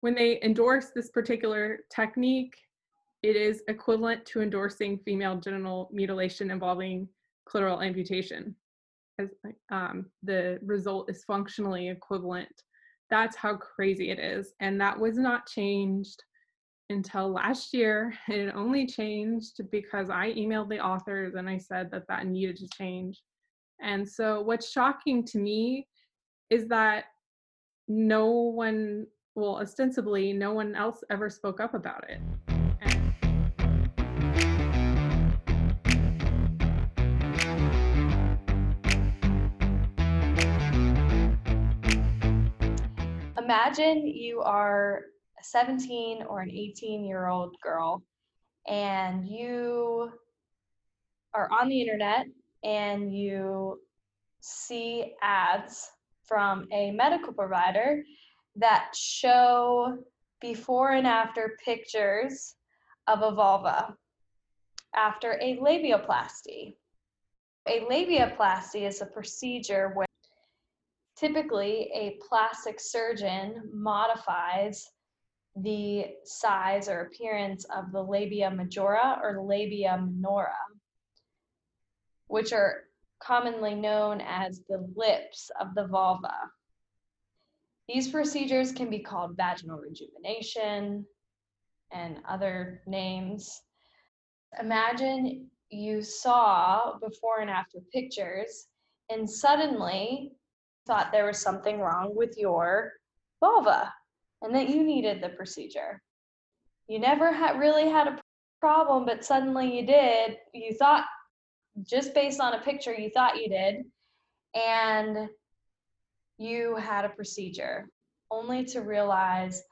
when they endorse this particular technique, it is equivalent to endorsing female genital mutilation involving clitoral amputation. As um, the result is functionally equivalent. That's how crazy it is. And that was not changed until last year. It only changed because I emailed the authors and I said that that needed to change. And so, what's shocking to me is that no one, well, ostensibly, no one else ever spoke up about it. Imagine you are a 17 or an 18 year old girl and you are on the internet and you see ads from a medical provider that show before and after pictures of a vulva after a labiaplasty. A labiaplasty is a procedure where typically a plastic surgeon modifies the size or appearance of the labia majora or labia minora, which are commonly known as the lips of the vulva. These procedures can be called vaginal rejuvenation and other names. Imagine you saw before and after pictures and suddenly thought there was something wrong with your vulva and that you needed the procedure. You never had really had a problem, but suddenly you did. You thought, just based on a picture, you thought you did, and you had a procedure, only to realize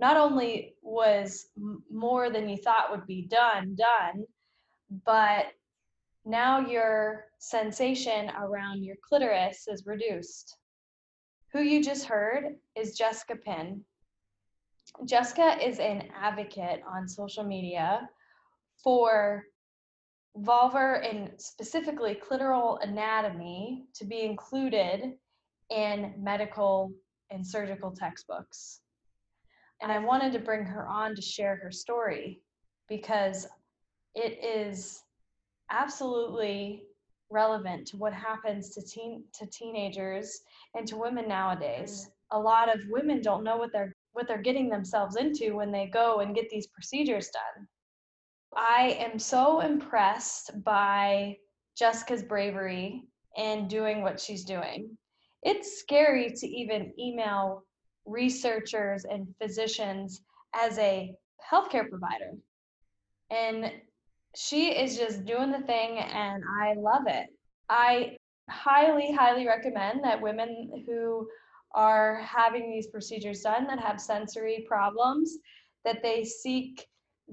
not only was more than you thought would be done, done, but now your sensation around your clitoris is reduced. Who you just heard is Jessica Pin. Jessica is an advocate on social media for vulvar and specifically clitoral anatomy to be included in medical and surgical textbooks. And I wanted to bring her on to share her story because it is absolutely relevant to what happens to teen to teenagers and to women nowadays. A lot of women don't know what they're what they're getting themselves into when they go and get these procedures done. I am so impressed by Jessica's bravery in doing what she's doing. It's scary to even email researchers and physicians as a healthcare provider. And she is just doing the thing, and I love it. I highly, highly recommend that women who are having these procedures done that have sensory problems, that they seek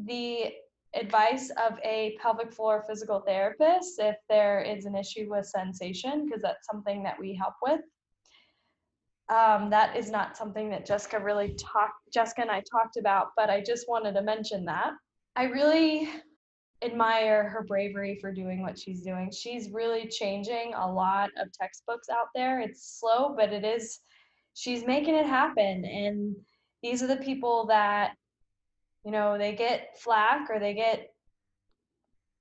the advice of a pelvic floor physical therapist if there is an issue with sensation, because that's something that we help with. Um, that is not something that Jessica really talked, Jessica and I talked about, but I just wanted to mention that. I really admire her bravery for doing what she's doing. She's really changing a lot of textbooks out there. It's slow, but it is she's making it happen and these are the people that you know they get flack or they get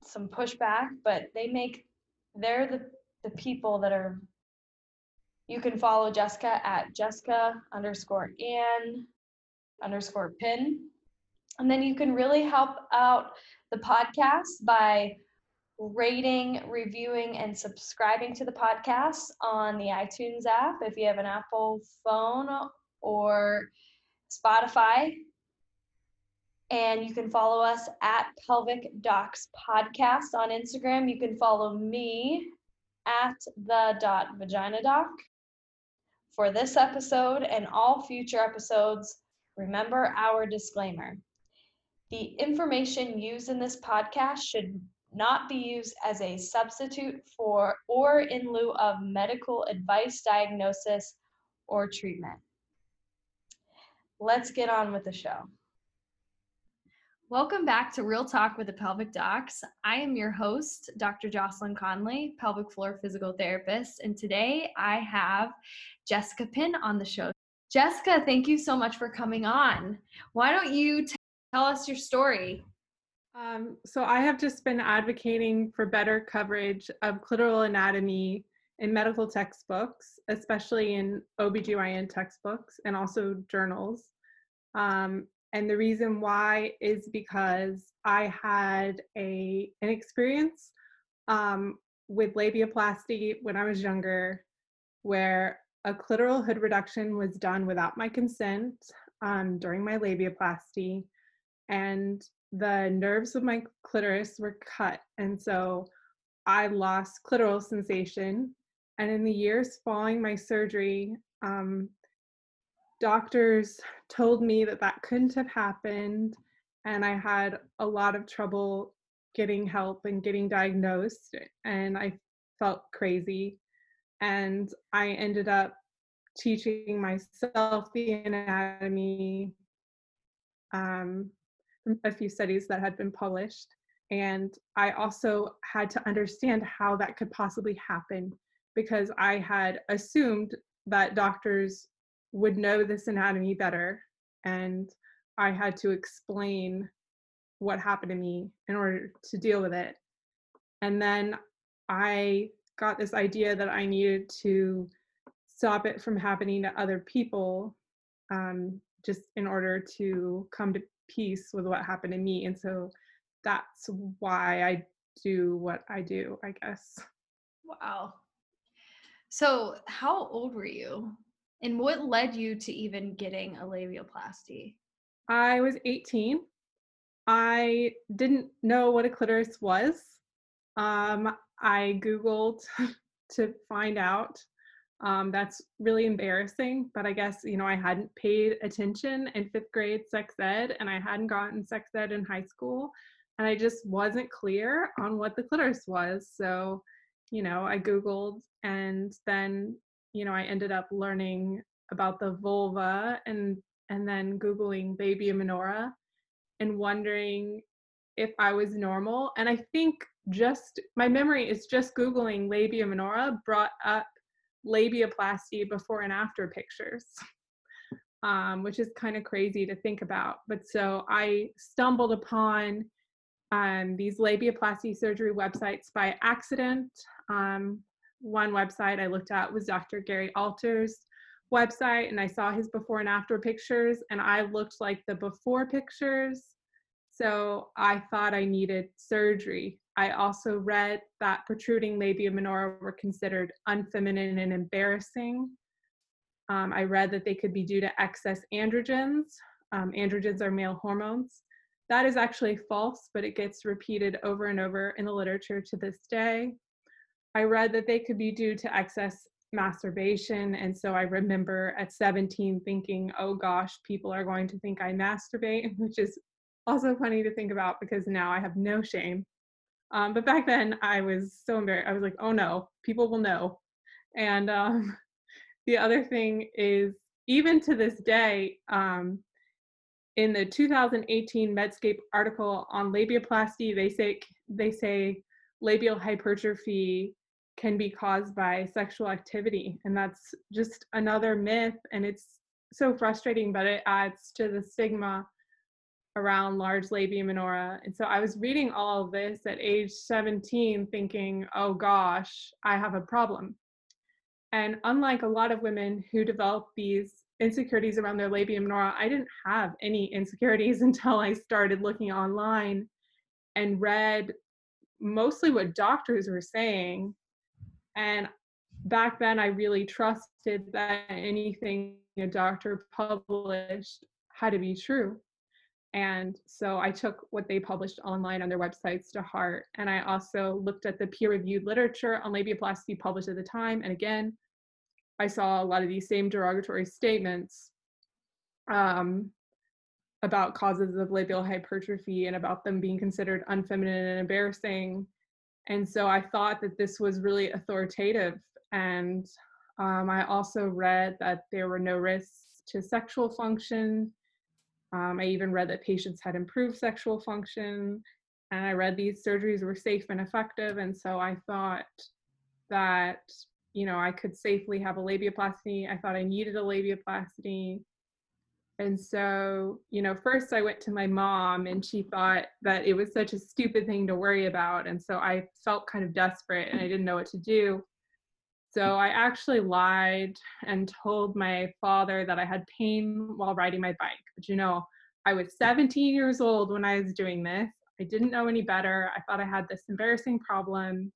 some pushback but they make they're the the people that are you can follow jessica at jessica underscore ann underscore pin and then you can really help out the podcast by rating, reviewing, and subscribing to the podcast on the iTunes app if you have an Apple phone or Spotify. And you can follow us at Pelvic Docs Podcast on Instagram. You can follow me at the dot vagina doc. For this episode and all future episodes, remember our disclaimer. The information used in this podcast should not be used as a substitute for or in lieu of medical advice, diagnosis, or treatment. Let's get on with the show. Welcome back to Real Talk with the Pelvic Docs. I am your host, Dr. Jocelyn Conley, pelvic floor physical therapist, and today I have Jessica Pin on the show. Jessica, thank you so much for coming on. Why don't you t- tell us your story? Um, so I have just been advocating for better coverage of clitoral anatomy in medical textbooks, especially in OBGYN textbooks and also journals. Um, and the reason why is because I had a an experience um, with labiaplasty when I was younger, where a clitoral hood reduction was done without my consent um, during my labiaplasty, and the nerves of my clitoris were cut, and so I lost clitoral sensation. And in the years following my surgery, um, doctors told me that that couldn't have happened and i had a lot of trouble getting help and getting diagnosed and i felt crazy and i ended up teaching myself the anatomy um, a few studies that had been published and i also had to understand how that could possibly happen because i had assumed that doctors would know this anatomy better and I had to explain what happened to me in order to deal with it. And then I got this idea that I needed to stop it from happening to other people um, just in order to come to peace with what happened to me. And so that's why I do what I do, I guess. Wow. So, how old were you and what led you to even getting a labiaplasty? I was 18. I didn't know what a clitoris was. Um, I Googled to find out. Um, that's really embarrassing, but I guess, you know, I hadn't paid attention in fifth grade sex ed and I hadn't gotten sex ed in high school. And I just wasn't clear on what the clitoris was. So, you know, I Googled and then you know, I ended up learning about the vulva and and then googling labia minora and wondering if I was normal. And I think just my memory is just googling labia minora brought up labiaplasty before and after pictures. Um, which is kind of crazy to think about. But so I stumbled upon um, these labiaplasty surgery websites by accident. Um, one website I looked at was Dr. Gary Alter's website, and I saw his before and after pictures, and I looked like the before pictures. So I thought I needed surgery. I also read that protruding labia minora were considered unfeminine and embarrassing. Um, I read that they could be due to excess androgens. Um, androgens are male hormones. That is actually false, but it gets repeated over and over in the literature to this day. I read that they could be due to excess masturbation. And so I remember at 17 thinking, oh gosh, people are going to think I masturbate, which is also funny to think about because now I have no shame. Um, but back then I was so embarrassed. I was like, oh no, people will know. And um, the other thing is, even to this day, um, in the 2018 Medscape article on labiaplasty, they say they say labial hypertrophy can be caused by sexual activity. And that's just another myth. And it's so frustrating, but it adds to the stigma around large labia minora. And so I was reading all of this at age 17, thinking, oh gosh, I have a problem. And unlike a lot of women who develop these insecurities around their labia minora, I didn't have any insecurities until I started looking online and read mostly what doctors were saying and back then, I really trusted that anything a doctor published had to be true. And so I took what they published online on their websites to heart. And I also looked at the peer reviewed literature on labiaplasty published at the time. And again, I saw a lot of these same derogatory statements um, about causes of labial hypertrophy and about them being considered unfeminine and embarrassing and so I thought that this was really authoritative. And um, I also read that there were no risks to sexual function. Um, I even read that patients had improved sexual function. And I read these surgeries were safe and effective. And so I thought that you know, I could safely have a labiaplasty. I thought I needed a labiaplasty. And so, you know, first I went to my mom and she thought that it was such a stupid thing to worry about. And so I felt kind of desperate and I didn't know what to do. So I actually lied and told my father that I had pain while riding my bike. But you know, I was 17 years old when I was doing this. I didn't know any better. I thought I had this embarrassing problem.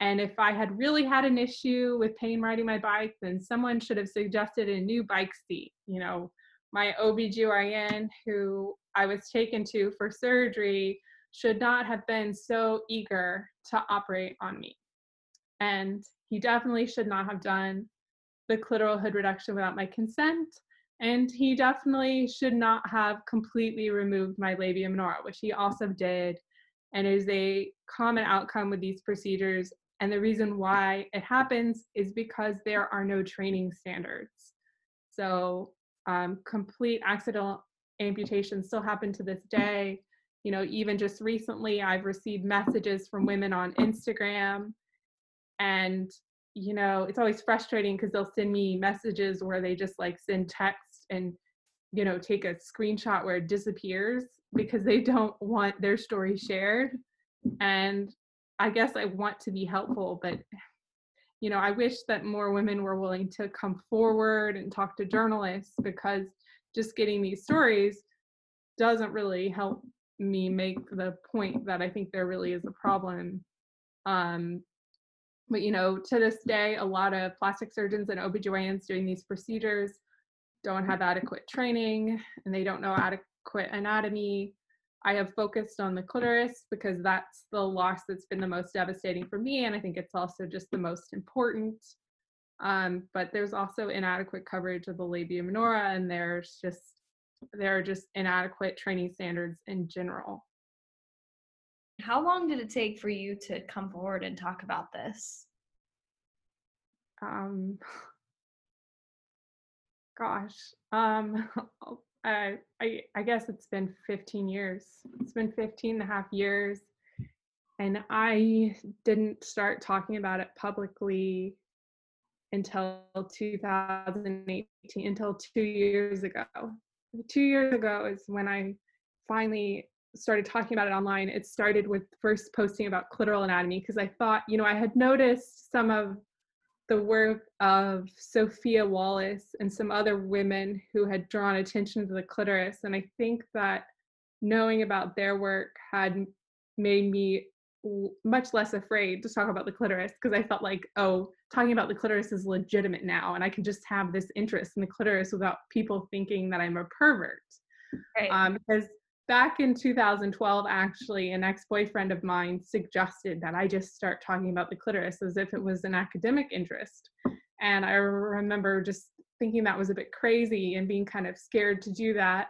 And if I had really had an issue with pain riding my bike, then someone should have suggested a new bike seat. You know, my OBGYN, who I was taken to for surgery, should not have been so eager to operate on me. And he definitely should not have done the clitoral hood reduction without my consent. And he definitely should not have completely removed my labia minora, which he also did. And is a common outcome with these procedures. And the reason why it happens is because there are no training standards. So um, complete accidental amputations still happen to this day. You know, even just recently, I've received messages from women on Instagram and you know it's always frustrating because they'll send me messages where they just like send text and you know take a screenshot where it disappears because they don't want their story shared and i guess i want to be helpful but you know i wish that more women were willing to come forward and talk to journalists because just getting these stories doesn't really help me make the point that i think there really is a problem um, but you know, to this day, a lot of plastic surgeons and OBGYNs doing these procedures don't have adequate training and they don't know adequate anatomy. I have focused on the clitoris because that's the loss that's been the most devastating for me, and I think it's also just the most important. Um, but there's also inadequate coverage of the labia minora, and there's just there are just inadequate training standards in general. How long did it take for you to come forward and talk about this? Um, gosh, um, I, I, I guess it's been 15 years. It's been 15 and a half years. And I didn't start talking about it publicly until 2018, until two years ago. Two years ago is when I finally started talking about it online, it started with first posting about clitoral anatomy because I thought, you know, I had noticed some of the work of Sophia Wallace and some other women who had drawn attention to the clitoris. And I think that knowing about their work had made me much less afraid to talk about the clitoris because I felt like, oh, talking about the clitoris is legitimate now, and I can just have this interest in the clitoris without people thinking that I'm a pervert. Right. Um, because back in 2012, actually, an ex boyfriend of mine suggested that I just start talking about the clitoris as if it was an academic interest. And I remember just thinking that was a bit crazy and being kind of scared to do that.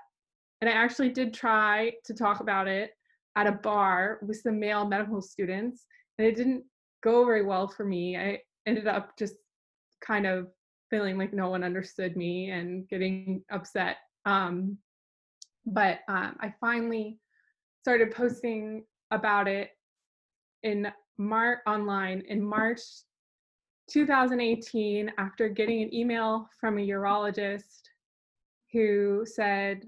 And I actually did try to talk about it at a bar with some male medical students, and it didn't go very well for me. I ended up just kind of feeling like no one understood me and getting upset. Um, but um, I finally started posting about it in March online in March 2018 after getting an email from a urologist who said,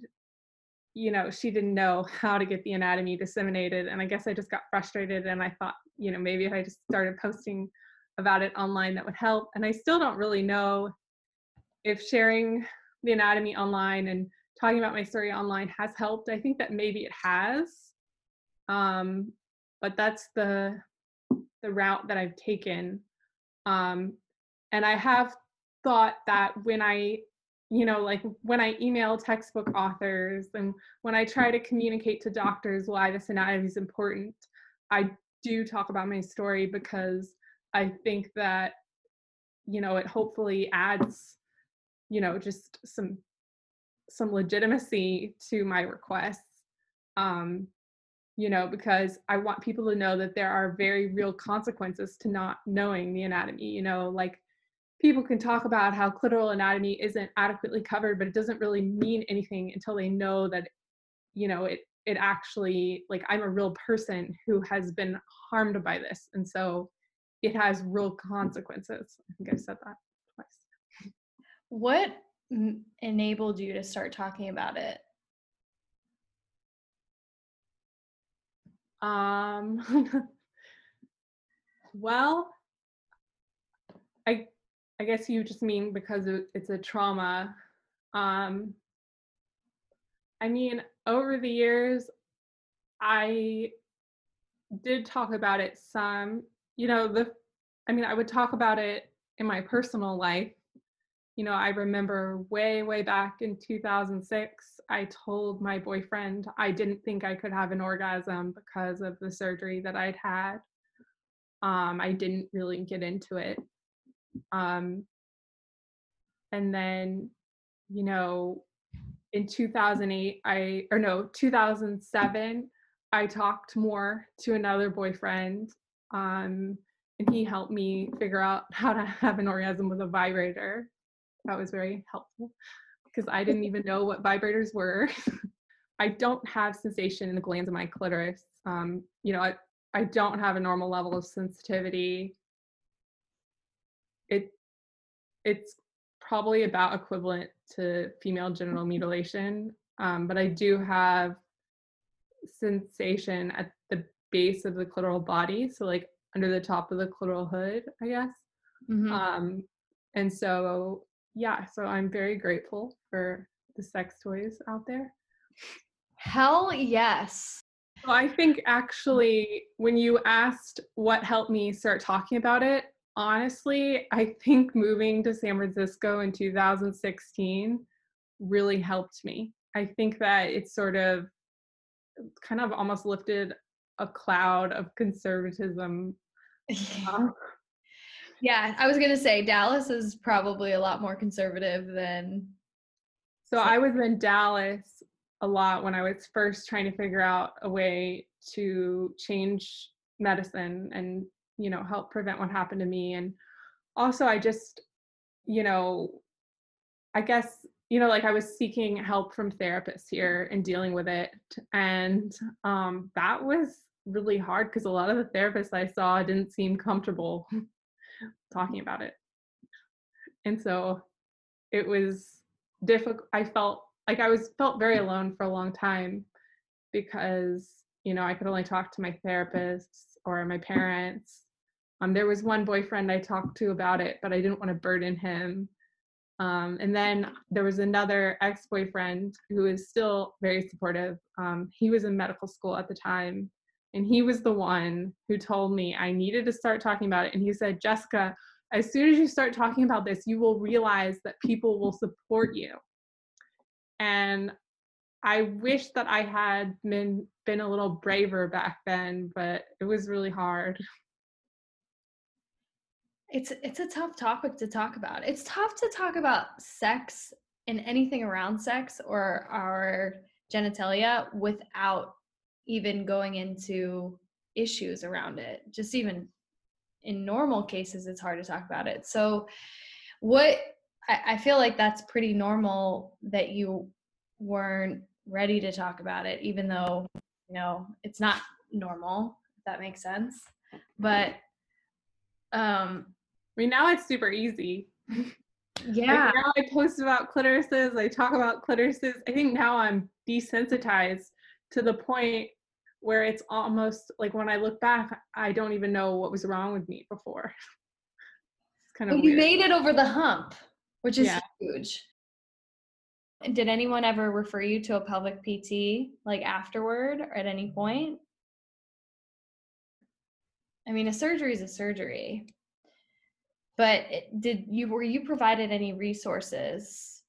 you know, she didn't know how to get the anatomy disseminated. And I guess I just got frustrated and I thought, you know, maybe if I just started posting about it online, that would help. And I still don't really know if sharing the anatomy online and talking about my story online has helped. I think that maybe it has, um, but that's the the route that I've taken. Um, and I have thought that when I, you know, like when I email textbook authors and when I try to communicate to doctors why this anatomy is important, I do talk about my story because I think that, you know, it hopefully adds, you know, just some some legitimacy to my requests um, you know because i want people to know that there are very real consequences to not knowing the anatomy you know like people can talk about how clitoral anatomy isn't adequately covered but it doesn't really mean anything until they know that you know it it actually like i'm a real person who has been harmed by this and so it has real consequences. I think I said that twice. What m- enabled you to start talking about it? Um, well, I I guess you just mean because it's a trauma. Um, I mean, over the years, I did talk about it some. You know, the I mean, I would talk about it in my personal life. You know, I remember way, way back in 2006, I told my boyfriend I didn't think I could have an orgasm because of the surgery that I'd had. Um, I didn't really get into it. Um, and then, you know, in 2008, I, or no, 2007, I talked more to another boyfriend. Um, and he helped me figure out how to have an orgasm with a vibrator. That was very helpful because I didn't even know what vibrators were. I don't have sensation in the glands of my clitoris. Um, you know, I, I don't have a normal level of sensitivity. It it's probably about equivalent to female genital mutilation, um, but I do have sensation at the base of the clitoral body, so like under the top of the clitoral hood, I guess. Mhm. Um, and so yeah, so I'm very grateful for the sex toys out there. Hell yes. Well, I think actually, when you asked what helped me start talking about it, honestly, I think moving to San Francisco in 2016 really helped me. I think that it sort of kind of almost lifted a cloud of conservatism. off. Uh, yeah, I was gonna say Dallas is probably a lot more conservative than. So I was in Dallas a lot when I was first trying to figure out a way to change medicine and you know help prevent what happened to me and also I just you know I guess you know like I was seeking help from therapists here and dealing with it and um that was really hard because a lot of the therapists I saw didn't seem comfortable talking about it. And so it was difficult i felt like i was felt very alone for a long time because you know i could only talk to my therapists or my parents. Um, there was one boyfriend i talked to about it but i didn't want to burden him. Um, and then there was another ex-boyfriend who is still very supportive. Um, he was in medical school at the time and he was the one who told me i needed to start talking about it and he said jessica as soon as you start talking about this, you will realize that people will support you. And I wish that I had been been a little braver back then, but it was really hard. It's it's a tough topic to talk about. It's tough to talk about sex and anything around sex or our genitalia without even going into issues around it. Just even in normal cases, it's hard to talk about it. So, what I, I feel like that's pretty normal that you weren't ready to talk about it, even though you know it's not normal. If that makes sense, but um, I mean, now it's super easy. yeah, Like now I post about clitorises, I talk about clitorises. I think now I'm desensitized to the point where it's almost like when I look back, I don't even know what was wrong with me before. It's kind of But you made it over the hump, which is Yeah. huge. Did anyone ever refer you to a pelvic PT like afterward or at any point? I mean, a surgery is a surgery. But did you were you provided any resources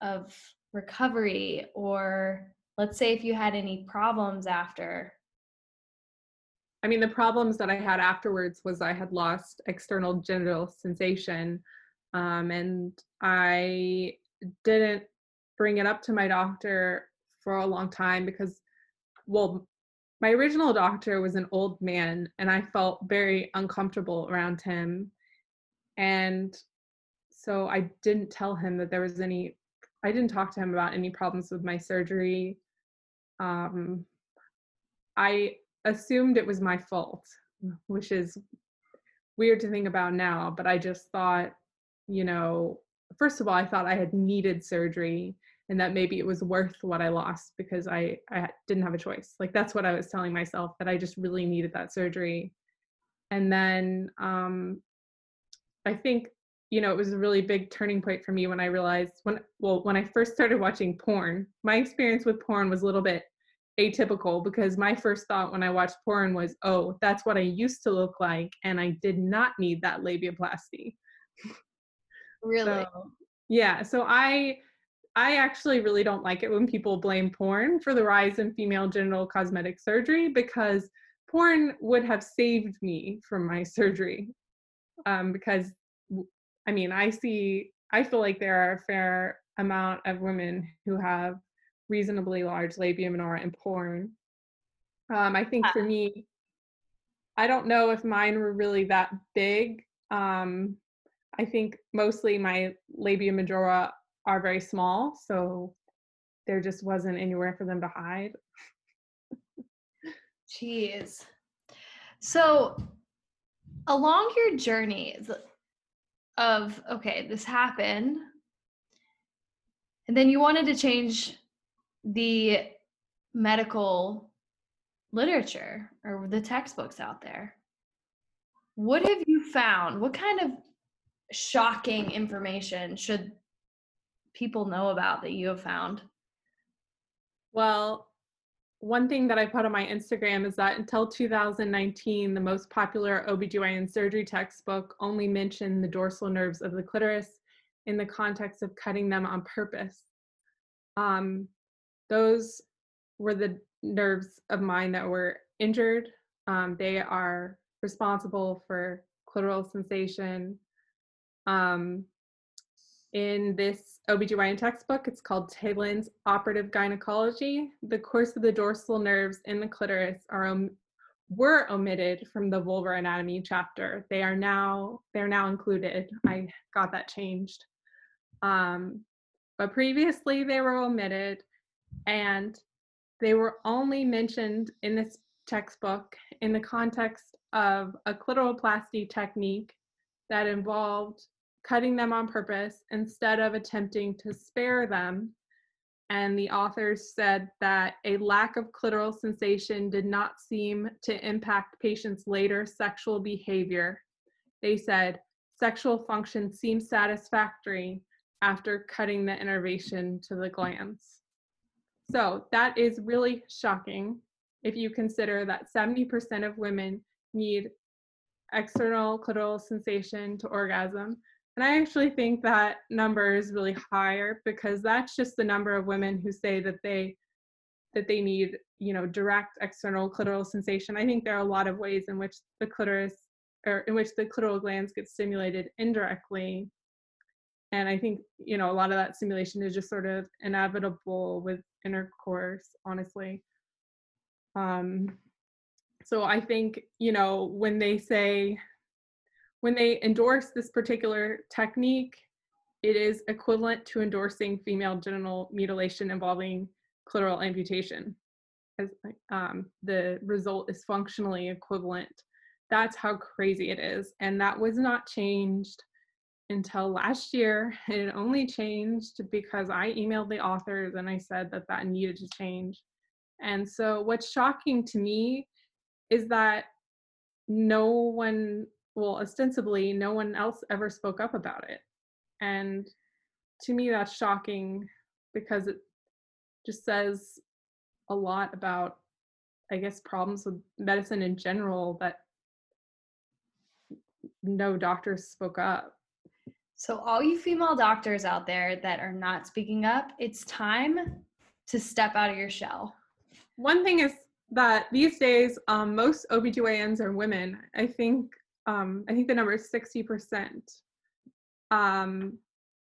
of recovery or let's say if you had any problems after? I mean, the problems that I had afterwards was I had lost external genital sensation, um, and I didn't bring it up to my doctor for a long time because, well, my original doctor was an old man, and I felt very uncomfortable around him, and so I didn't tell him that there was any. I didn't talk to him about any problems with my surgery. Um, I assumed it was my fault, which is weird to think about now, but I just thought, you know, first of all, I thought I had needed surgery and that maybe it was worth what I lost because I, I didn't have a choice. Like that's what I was telling myself that I just really needed that surgery. And then um, I think, you know, it was a really big turning point for me when I realized when, well, when I first started watching porn, my experience with porn was a little bit atypical because my first thought when I watched porn was, oh, that's what I used to look like. And I did not need that labiaplasty. Really? So, yeah. So I, I actually really don't like it when people blame porn for the rise in female genital cosmetic surgery because porn would have saved me from my surgery. Um, because I mean, I see, I feel like there are a fair amount of women who have reasonably large labia minora in porn. Um, I think for me, I don't know if mine were really that big. Um, I think mostly my labia majora are very small, so there just wasn't anywhere for them to hide. Jeez. So, along your journey of, okay, this happened, and then you wanted to change the medical literature or the textbooks out there. What have you found? What kind of shocking information should people know about that you have found? Well, one thing that I put on my Instagram is that until 2019, the most popular OBGYN surgery textbook only mentioned the dorsal nerves of the clitoris in the context of cutting them on purpose. Um, those were the nerves of mine that were injured. Um, they are responsible for clitoral sensation, um, in this OBGYN textbook. It's called Te Linde's Operative Gynecology. The course of the dorsal nerves in the clitoris are om- were omitted from the vulvar anatomy chapter. They are now they're now included. I got that changed. Um, but previously they were omitted and they were only mentioned in this textbook in the context of a clitoroplasty technique that involved cutting them on purpose instead of attempting to spare them. And the authors said that a lack of clitoral sensation did not seem to impact patients' later sexual behavior. They said sexual function seemed satisfactory after cutting the innervation to the glands. So that is really shocking if you consider that 70% of women need external clitoral sensation to orgasm, and I actually think that number is really higher because that's just the number of women who say that they that they need, you know, direct external clitoral sensation. I think there are a lot of ways in which the clitoris or in which the clitoral glands get stimulated indirectly. And I think, you know, a lot of that stimulation is just sort of inevitable with intercourse, honestly. Um, so I think, you know, when they say when they endorse this particular technique, it is equivalent to endorsing female genital mutilation involving clitoral amputation. As um, the result is functionally equivalent. That's how crazy it is. And that was not changed until last year. It only changed because I emailed the authors and I said that that needed to change. And so, what's shocking to me is that no one well, ostensibly, no one else ever spoke up about it. And to me, that's shocking because it just says a lot about, I guess, problems with medicine in general that no doctors spoke up. So, all you female doctors out there that are not speaking up, it's time to step out of your shell. One thing is that these days, um, most OBGYNs are women. I think um, I think the number is 60%. Um,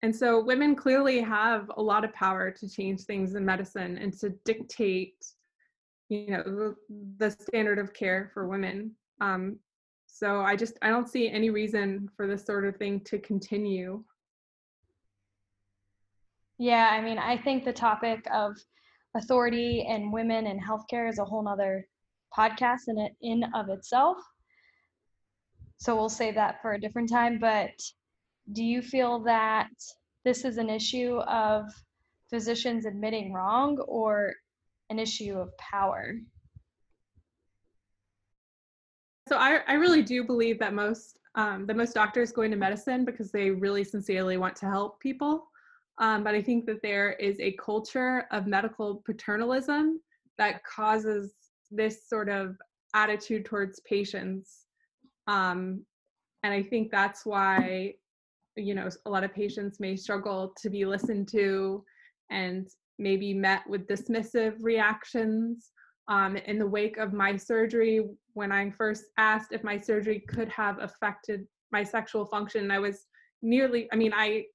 and so women clearly have a lot of power to change things in medicine and to dictate, you know, the, the standard of care for women. Um, so I just, I don't see any reason for this sort of thing to continue. Yeah, I mean, I think the topic of authority and women and healthcare is a whole nother podcast in it in of itself so we'll save that for a different time. But do you feel that this is an issue of physicians admitting wrong or an issue of power? So I, I really do believe that most um, most doctors go into medicine because they really sincerely want to help people. Um, but I think that there is a culture of medical paternalism that causes this sort of attitude towards patients. Um, and I think that's why, you know, a lot of patients may struggle to be listened to and maybe met with dismissive reactions. Um, in the wake of my surgery, when I first asked if my surgery could have affected my sexual function, I was nearly, I mean, I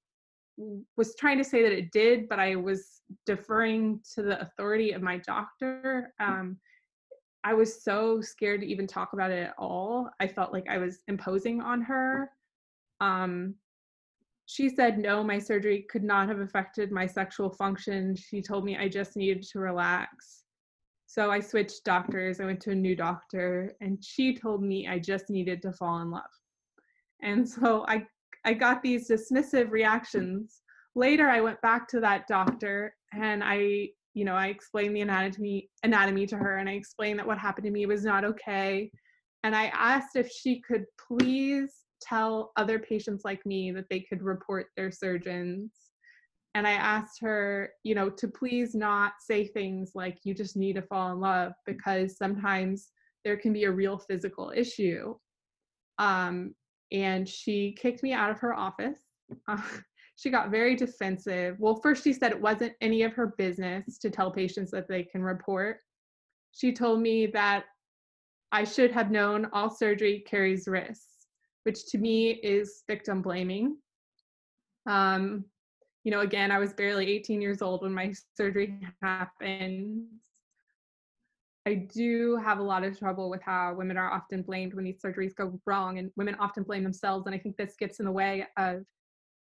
was trying to say that it did, but I was deferring to the authority of my doctor. Um, I was so scared to even talk about it at all. I felt like I was imposing on her. Um, she said, no, my surgery could not have affected my sexual function. She told me I just needed to relax. So I switched doctors. I went to a new doctor, and she told me I just needed to fall in love. And so I I got these dismissive reactions. Later, I went back to that doctor and I, you know, I explained the anatomy anatomy to her and I explained that what happened to me was not okay. And I asked if she could please tell other patients like me that they could report their surgeons. And I asked her, you know, to please not say things like, you just need to fall in love, because sometimes there can be a real physical issue. Um, and she kicked me out of her office. She got very defensive. Well, first she said it wasn't any of her business to tell patients that they can report. She told me that I should have known all surgery carries risks, which to me is victim blaming. Um, you know, again, I was barely 18 years old when my surgery happened. I do have a lot of trouble with how women are often blamed when these surgeries go wrong, and women often blame themselves. And I think this gets in the way of,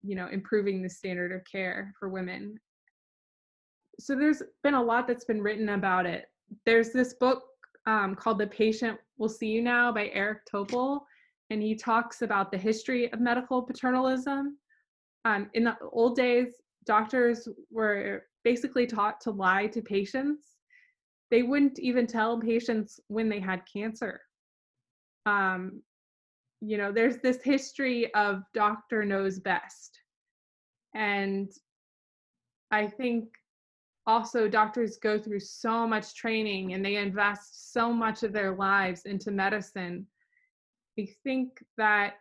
you know, improving the standard of care for women. So there's been a lot that's been written about it. There's this book um, called "The Patient Will See You Now" by Eric Topol, and he talks about the history of medical paternalism. Um, in the old days, doctors were basically taught to lie to patients they wouldn't even tell patients when they had cancer. Um, you know, there's this history of doctor knows best. And I think also doctors go through so much training and they invest so much of their lives into medicine. I think that,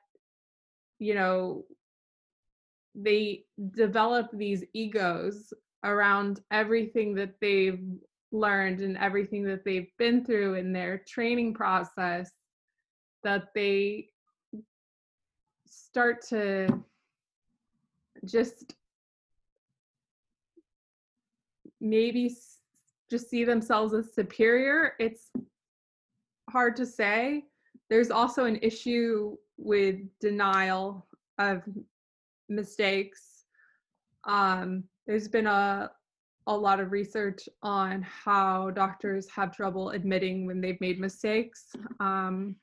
you know, they develop these egos around everything that they've learned and everything that they've been through in their training process that they start to just maybe just see themselves as superior it's hard to say there's also an issue with denial of mistakes um, there's been a a lot of research on how doctors have trouble admitting when they've made mistakes. Um,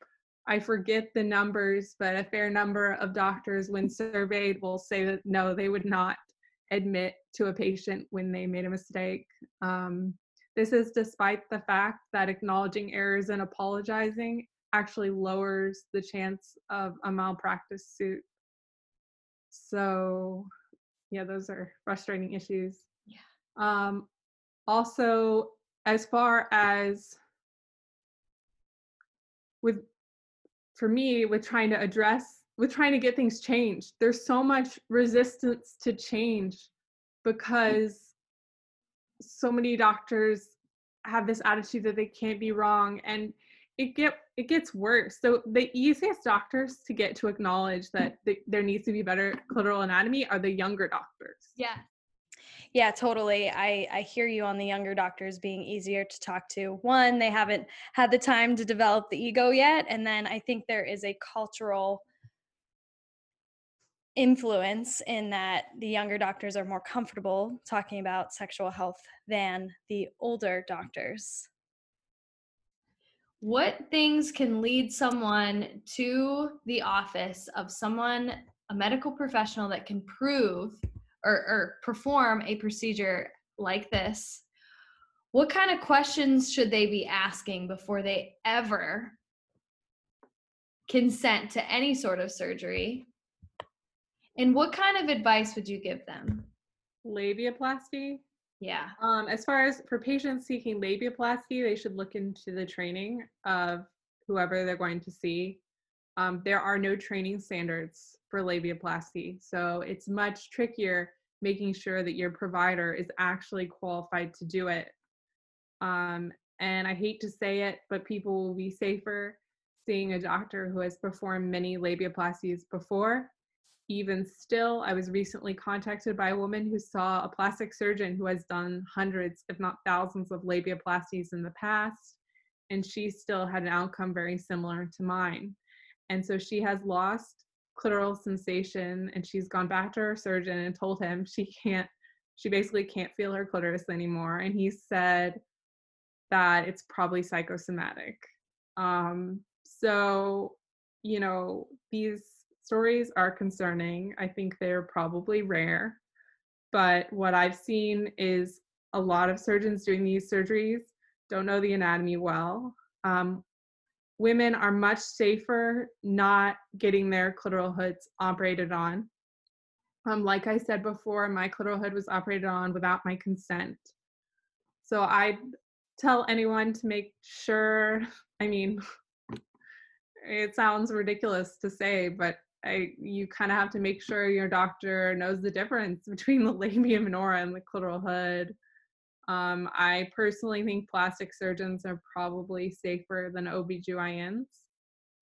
I forget the numbers, but a fair number of doctors, when surveyed, will say that no, they would not admit to a patient when they made a mistake. Um, this is despite the fact that acknowledging errors and apologizing actually lowers the chance of a malpractice suit. So, yeah, those are frustrating issues. Um, also, as far as with, for me, with trying to address, with trying to get things changed, there's so much resistance to change because so many doctors have this attitude that they can't be wrong and it get it gets worse. So the easiest doctors to get to acknowledge that the, there needs to be better clitoral anatomy are the younger doctors. Yeah yeah, totally. I I hear you on the younger doctors being easier to talk to. One, they haven't had the time to develop the ego yet, and then I think there is a cultural influence in that the younger doctors are more comfortable talking about sexual health than the older doctors. What things can lead someone to the office of someone, a medical professional that can prove or, or perform a procedure like this? What kind of questions should they be asking before they ever consent to any sort of surgery? And what kind of advice would you give them? Labiaplasty. Yeah. Um, as far as for patients seeking labiaplasty, they should look into the training of whoever they're going to see. Um, there are no training standards for labiaplasty, so it's much trickier making sure that your provider is actually qualified to do it. Um, and I hate to say it, but people will be safer seeing a doctor who has performed many labiaplasties before even still, I was recently contacted by a woman who saw a plastic surgeon who has done hundreds, if not thousands, of labiaplasties in the past, and she still had an outcome very similar to mine. And so she has lost clitoral sensation and she's gone back to her surgeon and told him she can't, she basically can't feel her clitoris anymore. And he said that it's probably psychosomatic. Um, so, you know, these stories are concerning. I think they're probably rare. But what I've seen is a lot of surgeons doing these surgeries don't know the anatomy well. Um, women are much safer not getting their clitoral hoods operated on. Um, like I said before, my clitoral hood was operated on without my consent. So I tell anyone to make sure, I mean, it sounds ridiculous to say, but I, you kind of have to make sure your doctor knows the difference between the labia minora and the clitoral hood. Um, I personally think plastic surgeons are probably safer than OBGYNs.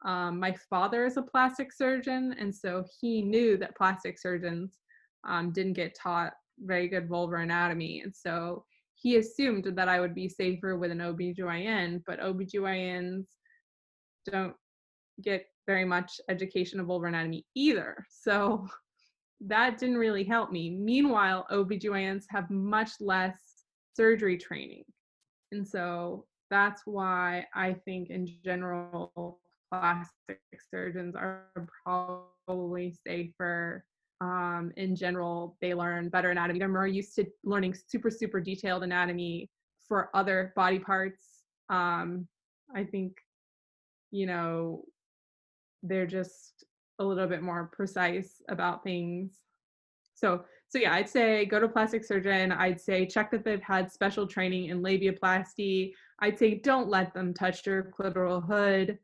Um, my father is a plastic surgeon, and so he knew that plastic surgeons um, didn't get taught very good vulvar anatomy. And so he assumed that I would be safer with an OBGYN, but OBGYNs don't get very much education of vulvar anatomy either. So that didn't really help me. Meanwhile, OBGYNs have much less surgery training. And so that's why I think in general, plastic surgeons are probably safer. Um, in general, they learn better anatomy. They're more used to learning super, super detailed anatomy for other body parts. Um, I think, you know, they're just a little bit more precise about things. So, so yeah, I'd say go to plastic surgeon. I'd say check that they've had special training in labiaplasty. I'd say don't let them touch your clitoral hood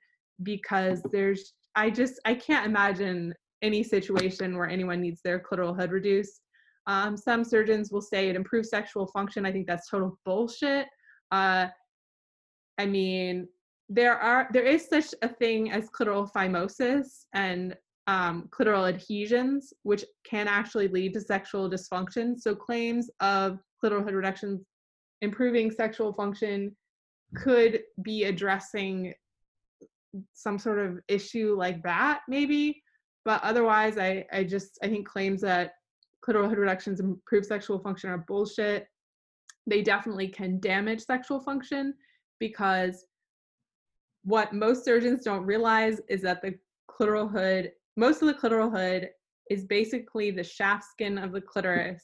because there's I just I can't imagine any situation where anyone needs their clitoral hood reduced. Um, some surgeons will say it improves sexual function. I think that's total bullshit. Uh, I mean, there are there is such a thing as clitoral phimosis and um, clitoral adhesions, which can actually lead to sexual dysfunction. So claims of clitoral hood reductions improving sexual function could be addressing some sort of issue like that, maybe. But otherwise, I, I just I think claims that clitoral hood reductions improve sexual function are bullshit. They definitely can damage sexual function because what most surgeons don't realize is that the clitoral hood, most of the clitoral hood is basically the shaft skin of the clitoris.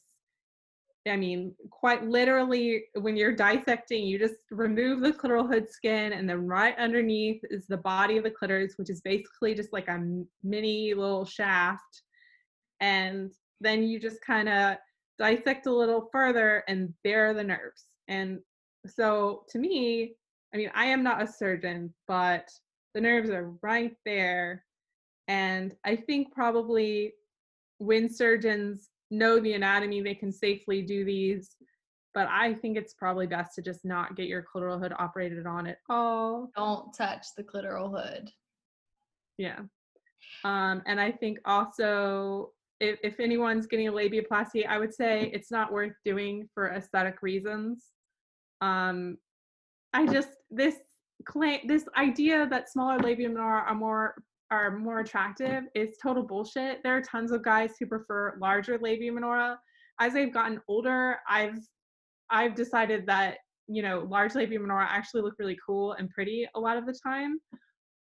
I mean, quite literally, when you're dissecting, you just remove the clitoral hood skin, and then right underneath is the body of the clitoris, which is basically just like a mini little shaft. And then you just kind of dissect a little further, and there are the nerves. And so, to me, I mean, I am not a surgeon, but the nerves are right there. And I think probably when surgeons know the anatomy, they can safely do these. But I think it's probably best to just not get your clitoral hood operated on at all. Don't touch the clitoral hood. Yeah. Um, and I think also if, if anyone's getting a labiaplasty, I would say it's not worth doing for aesthetic reasons. Um, I just this claim this idea that smaller labia minora are more are more attractive is total bullshit. There are tons of guys who prefer larger labia minora. As I've gotten older, I've I've decided that you know, large labia minora actually look really cool and pretty a lot of the time.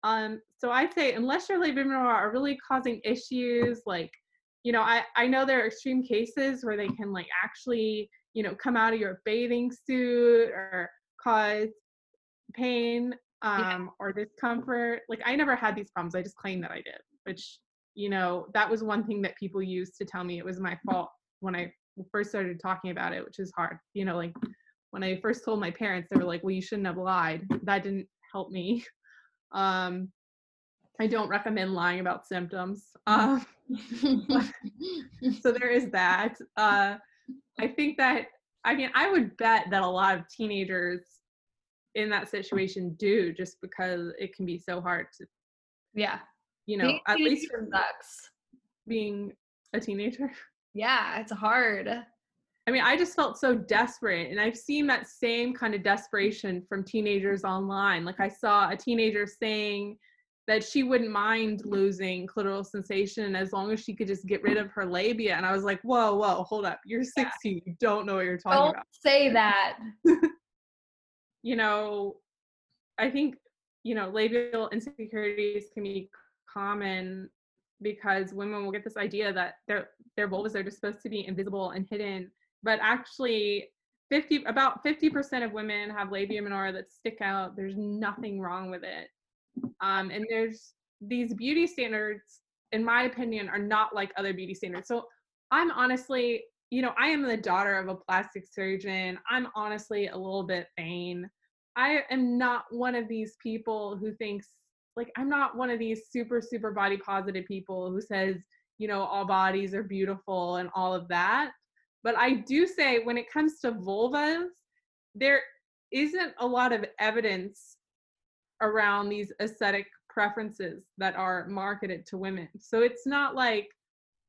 Um, so I'd say unless your labia minora are really causing issues, like, you know, I, I know there are extreme cases where they can like actually, you know, come out of your bathing suit or cause pain um, Yeah. or discomfort. Like I never had these problems. I just claimed that I did, which, you know, that was one thing that people used to tell me it was my fault when I first started talking about it, which is hard. You know, like when I first told my parents, they were like, well, you shouldn't have lied. That didn't help me. Um, I don't recommend lying about symptoms. Um, so there is that. Uh, I think that, I mean, I would bet that a lot of teenagers in that situation do just because it can be so hard to, yeah. you know, Being at least for sucks. being a teenager. Yeah, it's hard. I mean, I just felt so desperate. And I've seen that same kind of desperation from teenagers online. Like I saw a teenager saying that she wouldn't mind losing clitoral sensation as long as she could just get rid of her labia. And I was like, whoa, whoa, hold up. You're 16. You don't know what you're talking about. Don't about. say that. You know, I think, you know, labial insecurities can be common because women will get this idea that their their vulvas are just supposed to be invisible and hidden but actually 50 about 50% of women have labia minora that stick out. There's nothing wrong with it. Um, and there's these beauty standards in my opinion are not like other beauty standards. So i'm honestly you know i am the daughter of a plastic surgeon. I'm honestly a little bit vain. I am not one of these people who thinks like i'm not one of these super super body positive people who says you know all bodies are beautiful and all of that. But i do say when it comes to vulvas there isn't a lot of evidence around these aesthetic preferences that are marketed to women. So it's not like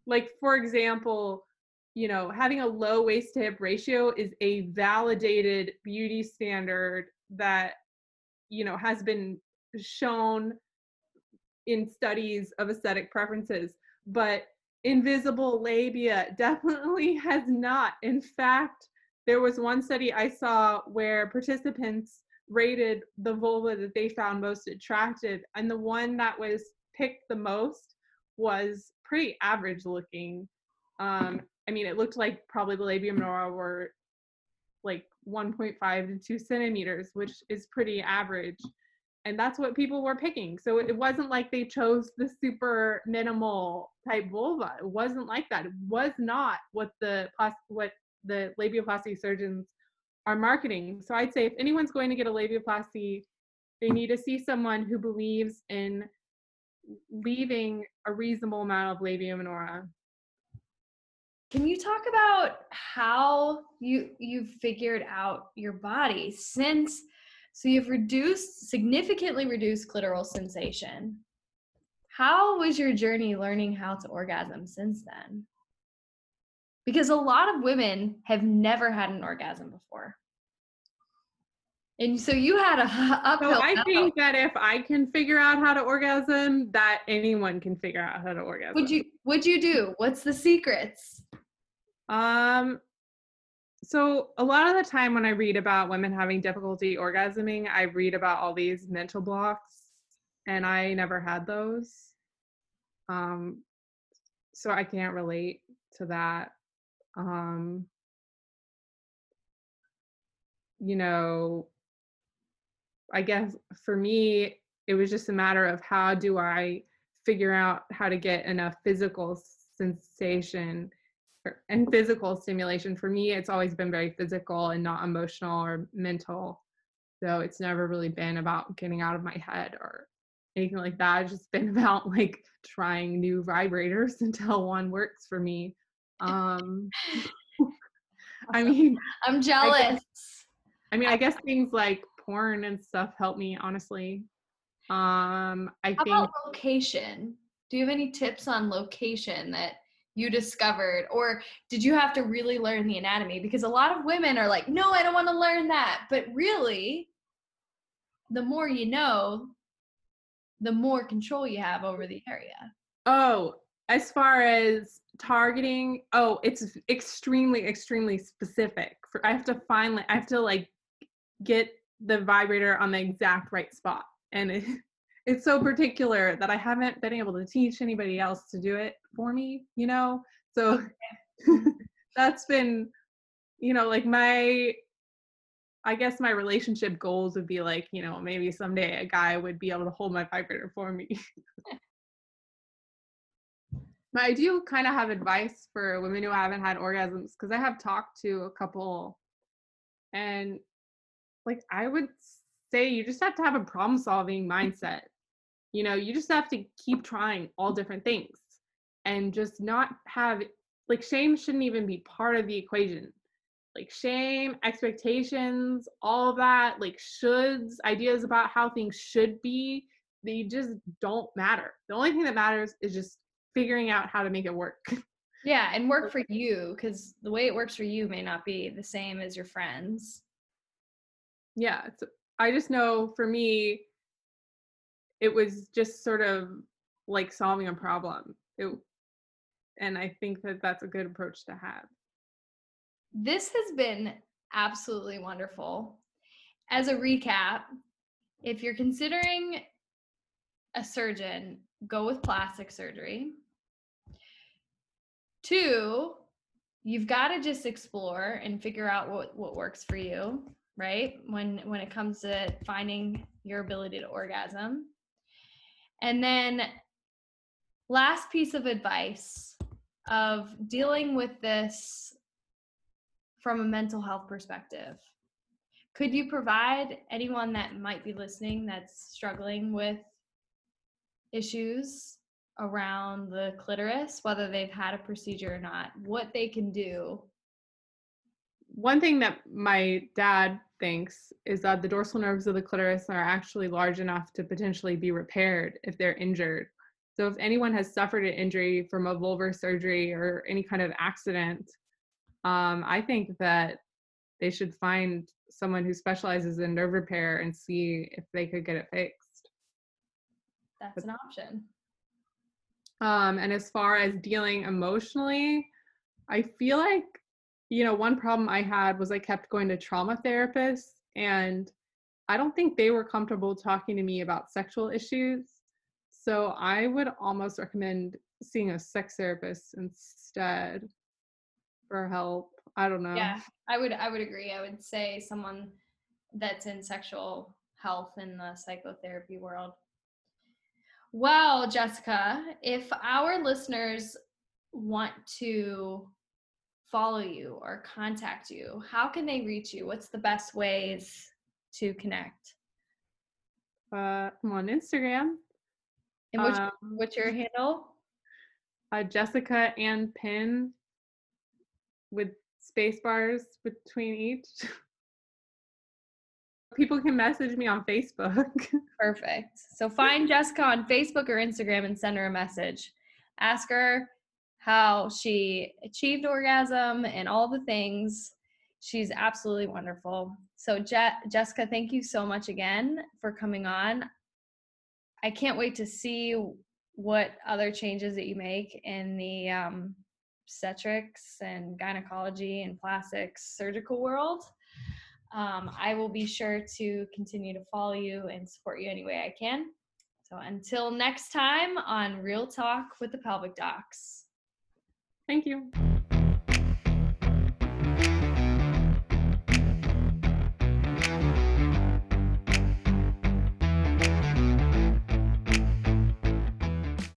like for example you know having a low waist to hip ratio is a validated beauty standard that you know has been shown in studies of aesthetic preferences, but invisible labia definitely has not. In fact, there was one study I saw where participants rated the vulva that they found most attractive, and the one that was picked the most was pretty average looking. Um, I mean, it looked like probably the labia minora were like 1.5 to 2 centimeters, which is pretty average and that's what people were picking. So it wasn't like they chose the super minimal type vulva. It wasn't like that. It was not what the what the labiaplasty surgeons are marketing. So I'd say if anyone's going to get a labiaplasty, they need to see someone who believes in leaving a reasonable amount of labia minora. Can you talk about how you you've figured out your body since so you've reduced significantly reduced clitoral sensation. How was your journey learning how to orgasm since then? Because a lot of women have never had an orgasm before. And so you had a uphill So I battle. think that if I can figure out how to orgasm, that anyone can figure out how to orgasm. Would you would you do? What's the secrets? Um, so a lot of the time when I read about women having difficulty orgasming, I read about all these mental blocks, and I never had those. Um, so I can't relate to that. Um, you know, I guess for me, it was just a matter of how do I figure out how to get enough physical sensation and physical stimulation. For me, it's always been very physical and not emotional or mental. So it's never really been about getting out of my head or anything like that. It's just been about like trying new vibrators until one works for me. Um, I mean, I'm jealous. I mean, I guess things like porn and stuff help me, honestly. Um, I How think about location? Do you have any tips on location that you discovered? Or did you have to really learn the anatomy? Because a lot of women are like, no, I don't want to learn that. But really, the more you know, the more control you have over the area. Oh, as far as targeting, oh, it's extremely, extremely specific. For I have to find, like, I have to like get the vibrator on the exact right spot. And it, it's so particular that I haven't been able to teach anybody else to do it for me, you know? So that's been, you know, like my, I guess my relationship goals would be like, you know, maybe someday a guy would be able to hold my vibrator for me. but I do kind of have advice for women who haven't had orgasms because I have talked to a couple and like I would say you just have to have a problem solving mindset. You know, you just have to keep trying all different things and just not have like shame shouldn't even be part of the equation. Like shame, expectations, all that, like shoulds, ideas about how things should be, they just don't matter. The only thing that matters is just figuring out how to make it work. Yeah, and work for you because the way it works for you may not be the same as your friends. yeah it's, i just know for me it was just sort of like solving a problem it, and i think that that's a good approach to have This has been absolutely wonderful. As a recap, if you're considering a surgeon, go with plastic surgery. Two, you've got to just explore and figure out what what works for you, right? When when it comes to finding your ability to orgasm. And then last piece of advice of dealing with this from a mental health perspective. Could you provide anyone that might be listening that's struggling with issues around the clitoris, whether they've had a procedure or not, what they can do? One thing that my dad thinks is that the dorsal nerves of the clitoris are actually large enough to potentially be repaired if they're injured so if anyone has suffered an injury from a vulvar surgery or any kind of accident um, i think that they should find someone who specializes in nerve repair and see if they could get it fixed That's an option. Um, and as far as dealing emotionally, I feel like, you know, one problem I had was I kept going to trauma therapists, and I don't think they were comfortable talking to me about sexual issues. So I would almost recommend seeing a sex therapist instead for help. I don't know. Yeah, I would I would agree. I would say someone that's in sexual health in the psychotherapy world. Well, Jessica, if our listeners want to follow you or contact you, how can they reach you? What's the best ways to connect? Uh, I'm on Instagram. And what's, Um, what's your handle? uh, Jessica and Pin with space bars between each. People can message me on Facebook. Perfect. So find Jessica on Facebook or Instagram and send her a message. Ask her how she achieved orgasm and all the things. She's absolutely wonderful. So, Je- Jessica, thank you so much again for coming on. I can't wait to see what other changes that you make in the um, obstetrics and gynecology and plastics surgical world. Um, I will be sure to continue to follow you and support you any way I can. So until next time on Real Talk with the Pelvic Docs. Thank you.